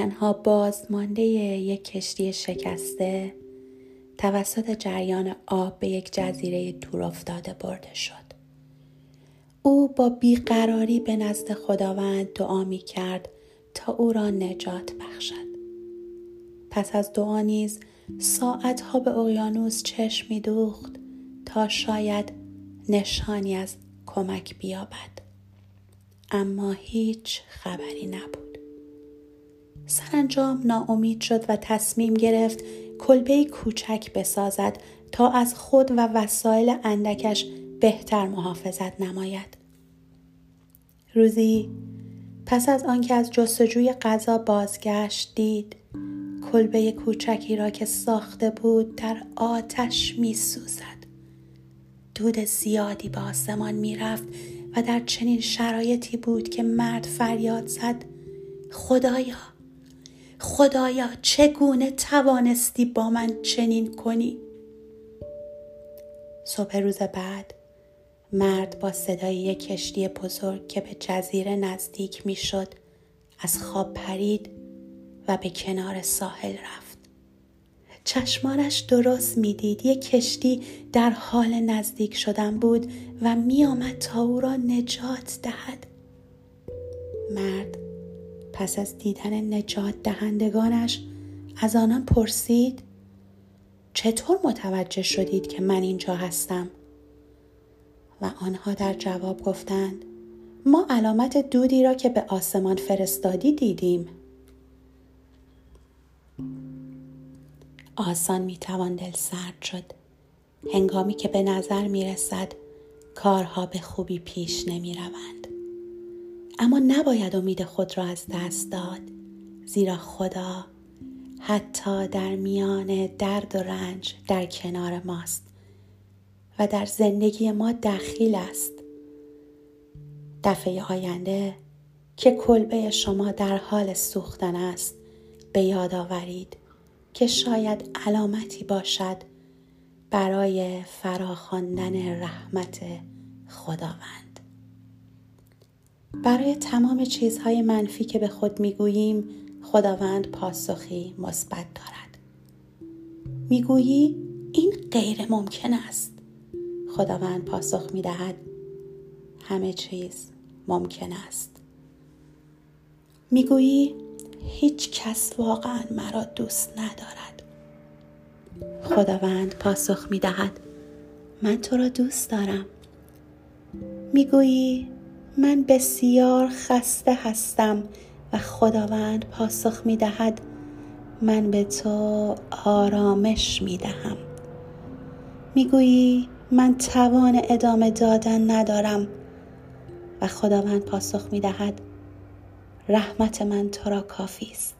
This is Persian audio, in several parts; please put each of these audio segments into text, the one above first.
تنها بازمانده یک کشتی شکسته توسط جریان آب به یک جزیره دور افتاده برده شد. او با بیقراری به نزد خداوند دعا می کرد تا او را نجات بخشد. پس از دعا نیز ساعتها به اقیانوس چشم می دوخت تا شاید نشانی از کمک بیابد. اما هیچ خبری نبود. سرانجام ناامید شد و تصمیم گرفت کلبه کوچک بسازد تا از خود و وسایل اندکش بهتر محافظت نماید. روزی پس از آنکه از جستجوی غذا بازگشت دید کلبه کوچکی را که ساخته بود در آتش می سوزد. دود زیادی به آسمان می رفت و در چنین شرایطی بود که مرد فریاد زد خدایا خدایا چگونه توانستی با من چنین کنی؟ صبح روز بعد مرد با صدای یک کشتی بزرگ که به جزیره نزدیک می‌شد از خواب پرید و به کنار ساحل رفت. چشمانش درست می‌دید. یک کشتی در حال نزدیک شدن بود و میآمد تا او را نجات دهد. مرد پس از دیدن نجات دهندگانش از آنان پرسید چطور متوجه شدید که من اینجا هستم؟ و آنها در جواب گفتند ما علامت دودی را که به آسمان فرستادی دیدیم. آسان می‌توان دل سرد شد. هنگامی که به نظر می رسد کارها به خوبی پیش نمی روند. اما نباید امید خود را از دست داد. زیرا خدا حتی در میان درد و رنج در کنار ماست و در زندگی ما دخیل است. دفعه آینده که کلبه شما در حال سوختن است به یاد آورید که شاید علامتی باشد برای فراخواندن رحمت خداوند. برای تمام چیزهای منفی که به خود می‌گوییم خداوند پاسخی مثبت دارد. می‌گویی این غیر ممکن است. خداوند پاسخ می‌دهد همه چیز ممکن است. می‌گویی هیچ کس واقعا مرا دوست ندارد. خداوند پاسخ می دهد من تو را دوست دارم. می‌گویی من بسیار خسته هستم و خداوند پاسخ می دهد. من به تو آرامش می دهم. می‌گویی من توان ادامه دادن ندارم و خداوند پاسخ می دهد. رحمت من تو را کافی است.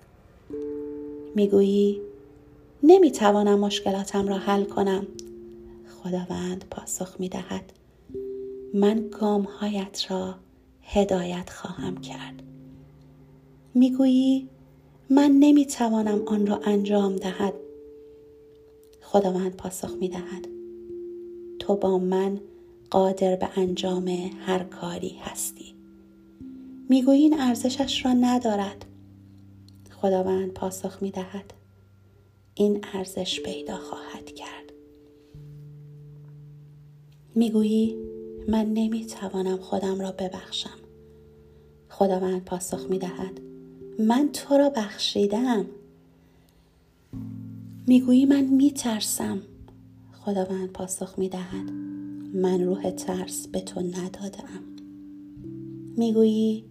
می‌گویی نمی‌توانم مشکلاتم را حل کنم. خداوند پاسخ می‌دهد من گامهایت را هدایت خواهم کرد. می‌گویی من نمی‌توانم آن را انجام دهد. خداوند پاسخ می‌دهد. تو با من قادر به انجام هر کاری هستی. می‌گویی این ارزشش را ندارد. خداوند پاسخ می‌دهد. این ارزش پیدا خواهد کرد. می‌گویی من نمی‌توانم خودم را ببخشم. خداوند پاسخ می‌دهد. من تو را بخشیدم. می‌گویی من میترسم. خداوند پاسخ می‌دهد. من روح ترس به تو ندادم. می‌گویی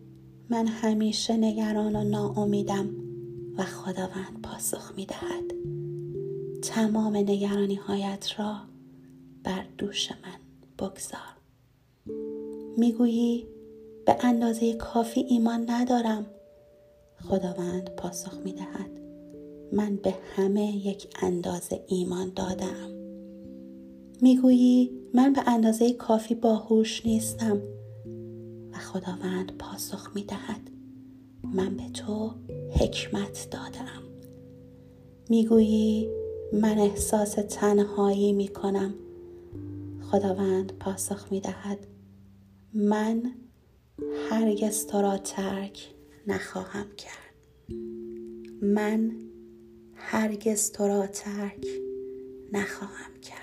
من همیشه نگران و ناامیدم و خداوند پاسخ می دهد تمام نگرانی هایت را بر دوش من بگذار. می‌گویی به اندازه کافی ایمان ندارم؟ خداوند پاسخ می دهد من به همه یک اندازه ایمان دادم. می‌گویی من به اندازه کافی باهوش نیستم خداوند پاسخ می دهد من به تو حکمت دادم. می‌گویی من احساس تنهایی می کنم خداوند پاسخ می دهد من هرگز تو را ترک نخواهم کرد. من هرگز تو را ترک نخواهم کرد.